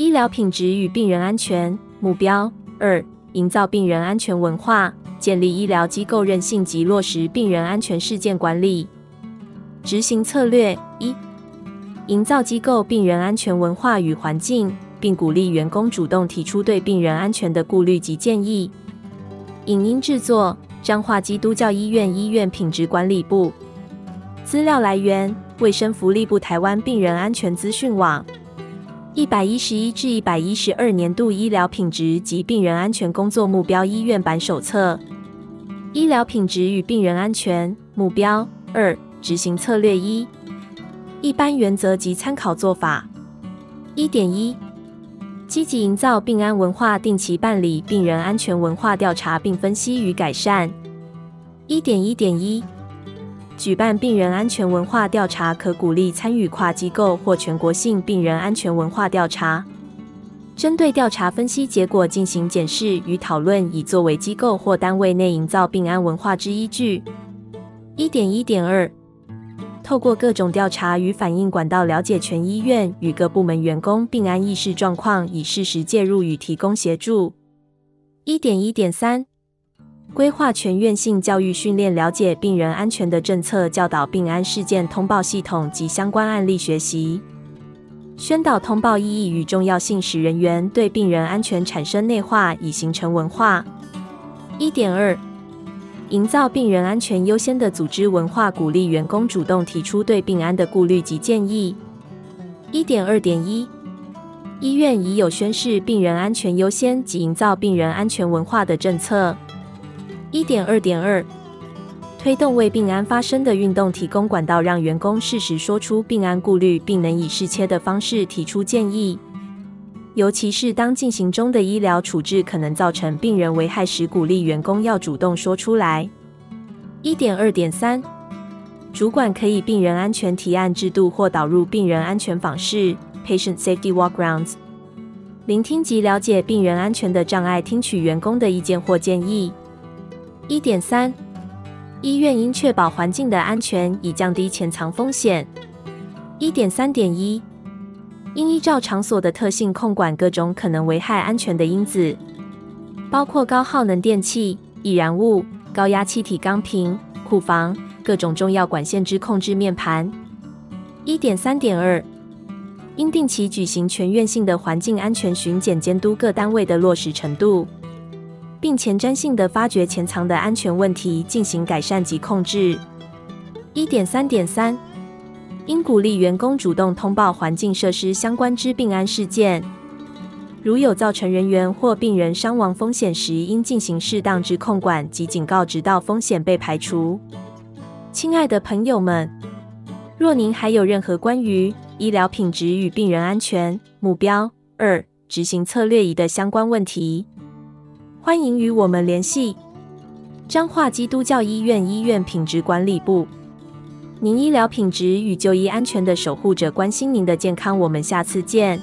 医疗品质与病人安全目标二：营造病人安全文化，建立医疗机构韧性及落实病人安全事件管理。执行策略一：营造机构病人安全文化与环境，并鼓励员工主动提出对病人安全的顾虑及建议。影音制作：彰化基督教医院医院品质管理部。资料来源：卫生福利部台湾病人安全资讯网。一百一十一至一百一十二年度医疗品质及病人安全工作目标医院版手册。医疗品质与病人安全目标二：执行策略一：一般原则及参考做法。一点一。积极营造病安文化，定期办理病人安全文化调查，并分析与改善。一点一点一，举办病人安全文化调查，可鼓励参与跨机构或全国性病人安全文化调查，针对调查分析结果进行检视与讨论，以作为机构或单位内营造病安文化之依据。一点一点二。透过各种调查与反应管道，了解全医院与各部门员工病安意识状况，以适时介入与提供协助。一点一点三，规划全院性教育训练，了解病人安全的政策，教导病安事件通报系统及相关案例学习，宣导通报意义与重要性，使人员对病人安全产生内化，以形成文化。一点二。营造病人安全优先的组织文化，鼓励员工主动提出对病安的顾虑及建议。一点二点一，医院已有宣示病人安全优先及营造病人安全文化的政策。一点二点二，推动为病安发声的运动，提供管道让员工适时说出病安顾虑，并能以适切的方式提出建议。尤其是当进行中的医疗处置可能造成病人危害时，鼓励员工要主动说出来。一点二点三，主管可以病人安全提案制度或导入病人安全访视 （Patient Safety Walkrounds），聆听及了解病人安全的障碍，听取员工的意见或建议。一点三，医院应确保环境的安全，以降低潜藏风险。一点三点一。应依照场所的特性控管各种可能危害安全的因子，包括高耗能电器、易燃物、高压气体钢瓶、库房、各种重要管线之控制面盘。一点三点二，应定期举行全院性的环境安全巡检，监督各单位的落实程度，并前瞻性的发掘潜藏的安全问题，进行改善及控制。一点三点三。应鼓励员工主动通报环境设施相关之病安事件，如有造成人员或病人伤亡风险时，应进行适当之控管及警告，直到风险被排除。亲爱的朋友们，若您还有任何关于医疗品质与病人安全目标二执行策略一的相关问题，欢迎与我们联系。彰化基督教医院医院品质管理部。您医疗品质与就医安全的守护者，关心您的健康。我们下次见。